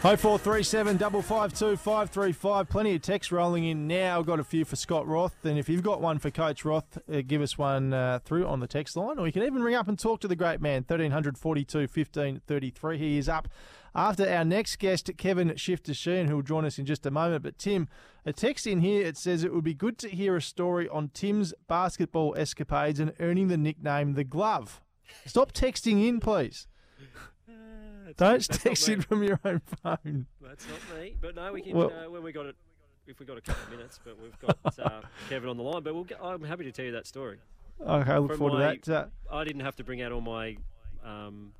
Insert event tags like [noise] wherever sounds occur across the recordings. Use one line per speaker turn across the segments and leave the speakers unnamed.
0437 552 535. Plenty of text rolling in now. I've Got a few for Scott Roth. And if you've got one for Coach Roth, uh, give us one uh, through on the text line. Or you can even ring up and talk to the great man. 1342 1533. He is up after our next guest, Kevin Shifter Sheehan, who will join us in just a moment. But Tim, a text in here, it says it would be good to hear a story on Tim's basketball escapades and earning the nickname The Glove. Stop texting in, please. Don't text it from your own phone.
That's not me. But no, we can
Well-
uh, when we got it. If we got a couple of minutes, but we've got uh, [laughs] Kevin on the line. But we'll get, I'm happy to tell you that story.
Okay, I look
From
forward
my-
to that. Uh,
I didn't have to bring out all my. Um,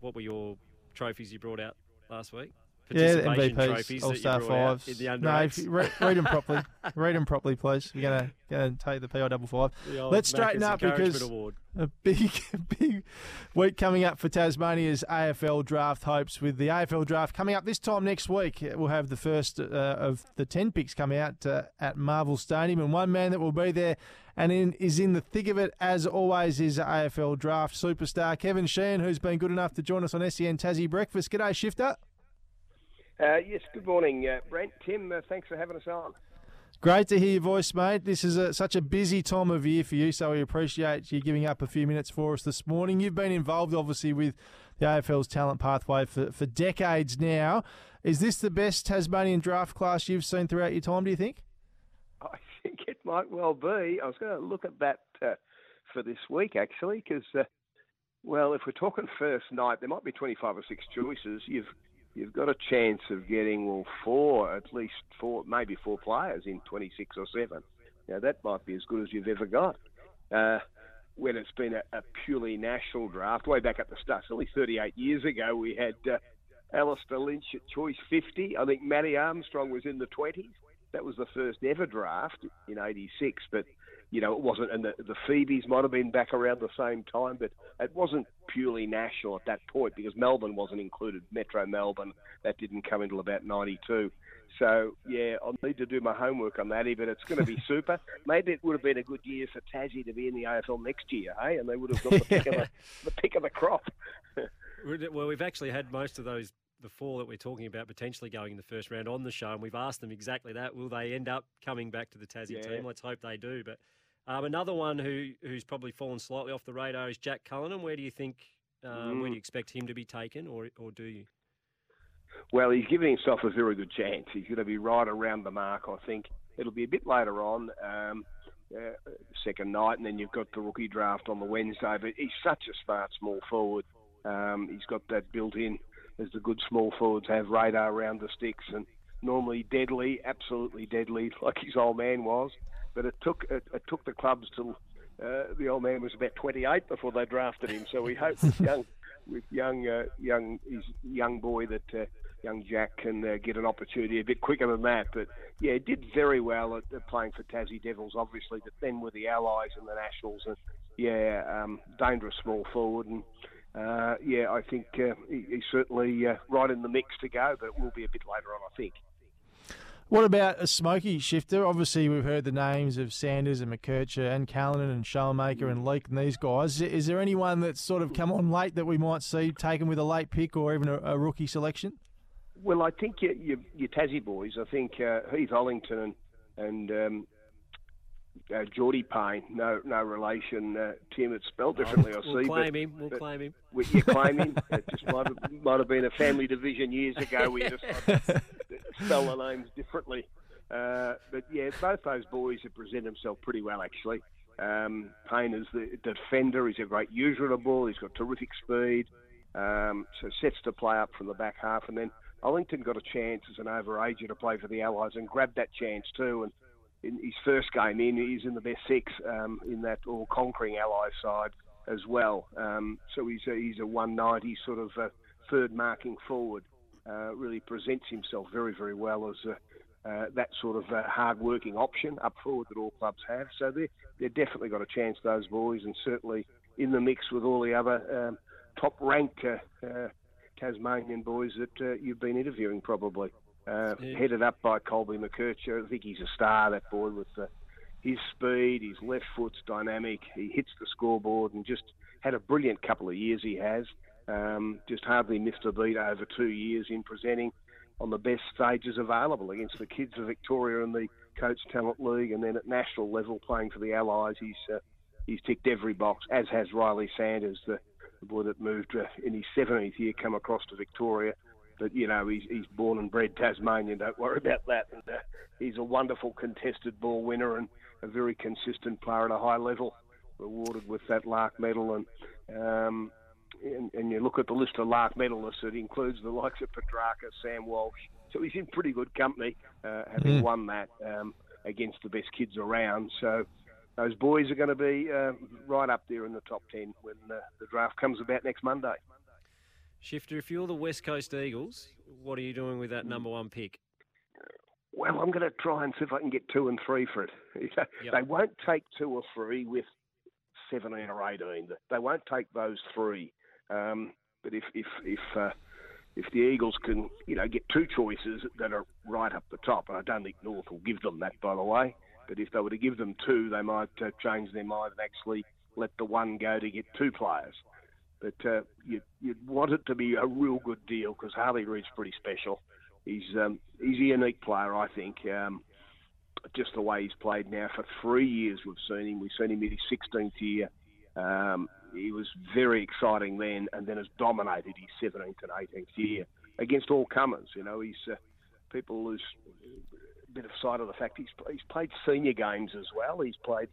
what were your trophies you brought out last week?
Yeah, MVPs, All Star Fives. no, if you re- read them properly. [laughs] read them properly, please. We're gonna gonna take the PI double five. Let's straighten up because
Award.
a big, [laughs] big week coming up for Tasmania's AFL draft hopes. With the AFL draft coming up this time next week, we'll have the first uh, of the ten picks come out uh, at Marvel Stadium, and one man that will be there and in, is in the thick of it as always is AFL draft superstar Kevin Sheehan, who's been good enough to join us on SEN Tassie Breakfast. G'day, Shifter.
Uh, yes, good morning, uh, Brent. Tim, uh, thanks for having us on.
Great to hear your voice, mate. This is a, such a busy time of year for you, so we appreciate you giving up a few minutes for us this morning. You've been involved, obviously, with the AFL's talent pathway for, for decades now. Is this the best Tasmanian draft class you've seen throughout your time, do you think?
I [laughs] think it might well be. I was going to look at that uh, for this week, actually, because, uh, well, if we're talking first night, there might be 25 or six choices. You've you've got a chance of getting, well, four, at least four, maybe four players in 26 or seven. Now, that might be as good as you've ever got. Uh, when it's been a, a purely national draft, way back at the start, only 38 years ago, we had uh, Alistair Lynch at choice 50. I think Matty Armstrong was in the 20s. That was the first ever draft in '86, but you know it wasn't. And the, the Febeys might have been back around the same time, but it wasn't purely national at that point because Melbourne wasn't included. Metro Melbourne that didn't come until about '92. So yeah, I'll need to do my homework on that. But it's going to be [laughs] super. Maybe it would have been a good year for Tassie to be in the AFL next year, hey? And they would have got the pick of the, [laughs] the pick of the crop.
Well, we've actually had most of those, the four that we're talking about potentially going in the first round on the show, and we've asked them exactly that. Will they end up coming back to the Tassie
Yeah.
team? Let's hope they do. But um, another one who who's probably fallen slightly off the radar is Jack Callinan. Where do you think, um, where do
Mm.
you expect him to be taken, or or do you?
Well, he's giving himself a very good chance. He's going to be right around the mark, I think. It'll be a bit later on, um, uh, second night, and then you've got the rookie draft on the Wednesday. But he's such a smart small forward. Um, he's got that built in, as the good small forwards have, radar around the sticks, and normally deadly, absolutely deadly, [laughs] like his old man was. But it took it, it took the clubs till uh, the old man was about 28 before they drafted him. So we hope with [laughs] young, with young, uh, young, his young boy that uh, young Jack can uh, get an opportunity a bit quicker than that. But yeah, did very well at, at playing for Tassie Devils, obviously. But then with the Allies and the Nationals, and yeah, um, dangerous small forward, and uh, yeah, I think uh, he, he's certainly uh, right in the mix to go. But it will be a bit later on, I think.
What about a smoky shifter? Obviously, we've heard the names of Sanders and McKercher and Callinan and Schoenmaker and Leake and these guys. Is there anyone that's sort of come on late that we might see taken with a late pick or even a, a rookie selection?
Well, I think your, your, your Tassie boys, I think uh, Heath Ollington and, and um, uh, Geordie Payne, no no relation. Uh, Tim, it's spelled differently, I
we'll
see.
claim
but,
him. We'll
but
claim him.
we- you claim him. [laughs] It just might have, might have been a family division years ago where you decided to spell the names differently. Uh, but yeah, both those boys have presented themselves pretty well, actually. Um, Payne is the defender. He's a great user of the ball. He's got terrific speed. Um, so sets to play up from the back half. And then Ollington got a chance as an overager to play for the Allies and grabbed that chance too. And in his first game in, he's in the best six um, in that all conquering Allies side as well. Um, so he's a, he's a 190 sort of uh, third marking forward. Uh, really presents himself very, very well as a, uh, that sort of uh, hard-working option up forward that all clubs have. So they they've definitely got a chance, those boys, and certainly in the mix with all the other um, top-ranked uh, uh, Tasmanian boys that uh, you've been interviewing, probably. Uh,
Yeah.
Headed up by Colby McKercher. I think he's a star, that boy, with uh, his speed, his left foot's dynamic. He hits the scoreboard and just had a brilliant couple of years he has. Um, just hardly missed a beat over two years in presenting on the best stages available against the kids of Victoria in the Coates Talent League, and then at national level playing for the Allies. He's uh, he's ticked every box, as has Ryley Sanders, the, the boy that moved uh, in his 17th year, come across to Victoria. But you know he's he's born and bred Tasmanian. Don't worry about that. And uh, he's a wonderful contested ball winner and a very consistent player at a high level. Rewarded with that Larke medal and. Um, and, and, you look at the list of Larke medalists, it includes the likes of Petrarca, Sam Walsh. So he's in pretty good company, uh, having mm. won that um, against the best kids around. So those boys are going to be uh, right up there in the top 10 when uh, the draft comes about next Monday.
Shifter, if you're the West Coast Eagles, what are you doing with that number one pick?
Well, I'm going to try and see if I can get two and three for it. [laughs] yep. They won't take two or three with 17 or 18. They won't take those three. Um, but if if if uh, if the Eagles can, you know, get two choices that are right up the top, and I don't think North will give them that, by the way. But if they were to give them two, they might uh, change their mind and actually let the one go to get two players. But uh, you, would want it to be a real good deal because Harley Reid's pretty special. He's um, he's a unique player, I think. Um, just the way he's played now for three years, we've seen him. We've seen him in his 16th year. Um, he was very exciting then, and then has dominated his 17th and 18th year against all comers. You know, he's uh, people lose a bit of sight of the fact he's, he's played senior games as well. He's played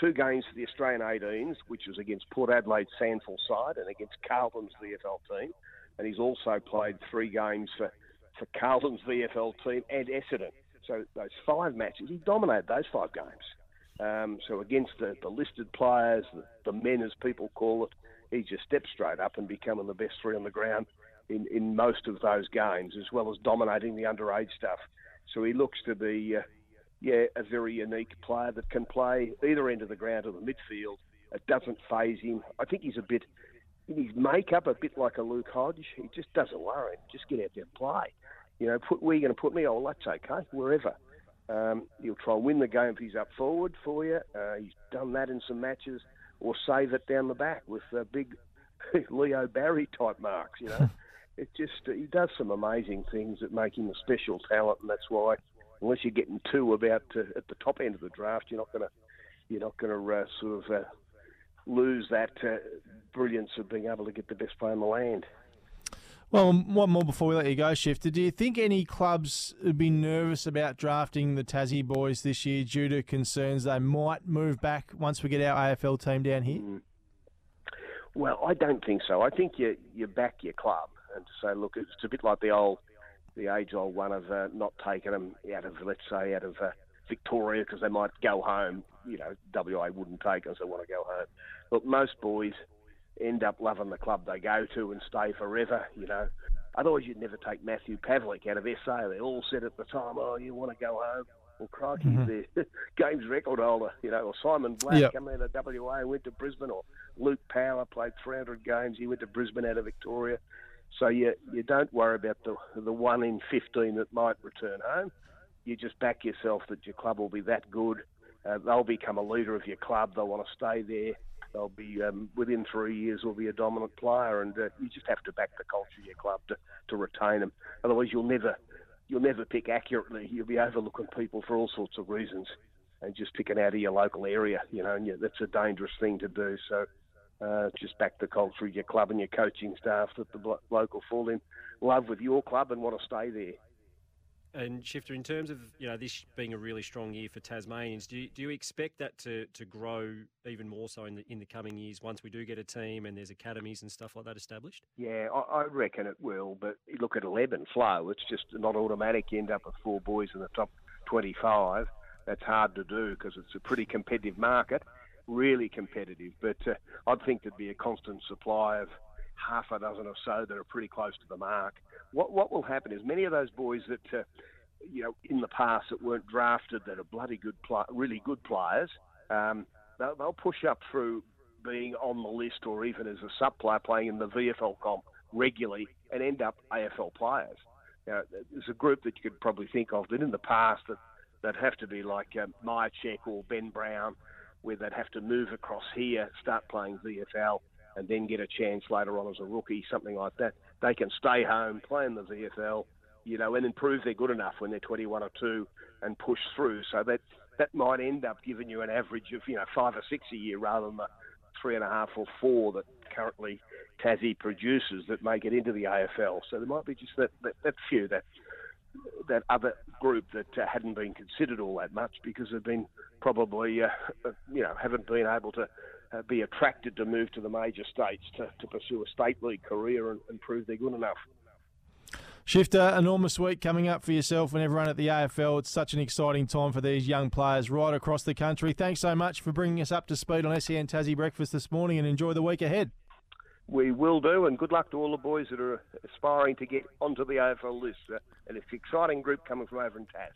two games for the Australian 18s, which was against Port Adelaide SANFL side and against Carlton's VFL team. And he's also played three games for, for Carlton's VFL team and Essendon. So those five matches, he dominated those five games. Um, so against the, the listed players, the, the men as people call it, he just stepped straight up and becoming the best three on the ground in, in most of those games, as well as dominating the underage stuff. So he looks to be, uh, yeah, a very unique player that can play either end of the ground or the midfield. It doesn't phase him. I think he's a bit, in his makeup, a bit like a Luke Hodge. He just doesn't worry. Just get out there and play. You know, put where you going to put me? Oh, well, that's okay, wherever. Um, he'll try and win the game if he's up forward for you. Uh, he's done that in some matches, or save it down the back with uh, big [laughs] Leo Barry type marks. You know, [laughs] it just he does some amazing things that make him a special talent, and that's why unless you're getting two about uh, at the top end of the draft, you're not going to you're not going to uh, sort of uh, lose that uh, brilliance of being able to get the best player in the land.
Well, one more before we let you go, Shifter. Do you think any clubs would be nervous about drafting the Tassie boys this year due to concerns they might move back once we get our AFL team down here? Mm.
Well, I don't think so. I think you you back your club and to say, look, it's a bit like the old, the age-old one of uh, not taking them out of, let's say, out of uh, Victoria because they might go home. You know, WA wouldn't take us; they want to go home. Look, most boys end up loving the club they go to and stay forever. You know, otherwise you'd never take Matthew Pavlich out of SA. They all said at the time, "Oh, you want to go home." Well, crikey, mm-hmm. the [laughs] games record holder, you know, or Simon Black yep. coming out of WA and went to Brisbane, or Luke Power played 300 games. He went to Brisbane out of Victoria. So you you don't worry about the the one in fifteen that might return home. You just back yourself that your club will be that good. Uh, they'll become a leader of your club. They'll want to stay there. They'll be um, within three years will be a dominant player, and uh, you just have to back the culture of your club to, to retain them. Otherwise, you'll never you'll never pick accurately. You'll be overlooking people for all sorts of reasons, and just picking out of your local area. You know, and you, that's a dangerous thing to do. So uh, just back the culture of your club and your coaching staff that the local fall in love with your club and want to stay there.
And Shifter, in terms of you know this being a really strong year for Tasmanians, do you, do you expect that to, to grow even more so in the in the coming years once we do get a team and there's academies and stuff like that established?
Yeah, I, I reckon it will. But look at and flow. It's just not automatic. You end up with four boys in the top 25. That's hard to do because it's a pretty competitive market really competitive. But uh, I'd think there'd be a constant supply of half a dozen or so that are pretty close to the mark. What what will happen is many of those boys that uh, you know in the past that weren't drafted that are bloody good, pl- really good players, um, they'll, they'll push up through being on the list or even as a sub player playing in the VFL comp regularly and end up AFL players. Know, there's a group that you could probably think of that in the past that that have to be like um, Maya Check or Ben Brown where they'd have to move across here, start playing VFL, and then get a chance later on as a rookie, something like that. They can stay home, play in the VFL, you know, and then prove they're good enough when they're 21 or 2 and push through. So that that might end up giving you an average of, you know, five or six a year rather than the three and a half or four that currently Tassie produces that make it into the AFL. So there might be just that, that, that few, that that other group that uh, hadn't been considered all that much because they've been probably, uh, you know, haven't been able to uh, be attracted to move to the major states to, to pursue a state league career and, and prove they're good enough.
Shifter, enormous week coming up for yourself and everyone at the AFL. It's such an exciting time for these young players right across the country. Thanks so much for bringing us up to speed on SEN Tassie Breakfast this morning and enjoy the week ahead.
We will do, and good luck to all the boys that are aspiring to get onto the AFL list. Uh, and it's an exciting group coming from over in Tas.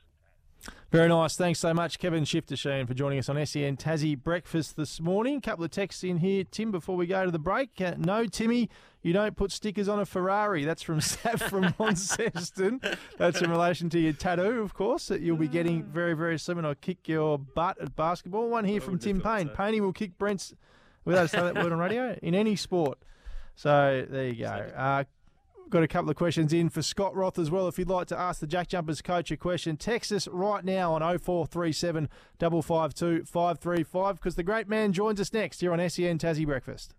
Very nice. Thanks so much, Kevin Shifter-Sheen, for joining us on SEN Tassie Breakfast this morning. A couple of texts in here, Tim, before we go to the break. Uh, no, Timmy, you don't put stickers on a Ferrari. That's from [laughs] Saf from Launceston. That's in relation to your tattoo, of course, that you'll be getting very, very soon. I'll kick your butt at basketball. One here from Tim Payne. So. Paney will kick Brent's, without say that word on radio, in any sport. So there you go. Uh, got a couple of questions in for Scott Roth as well. If you'd like to ask the Jack Jumpers coach a question, text us right now on 0437 552 535 because the great man joins us next here on SEN Tassie Breakfast.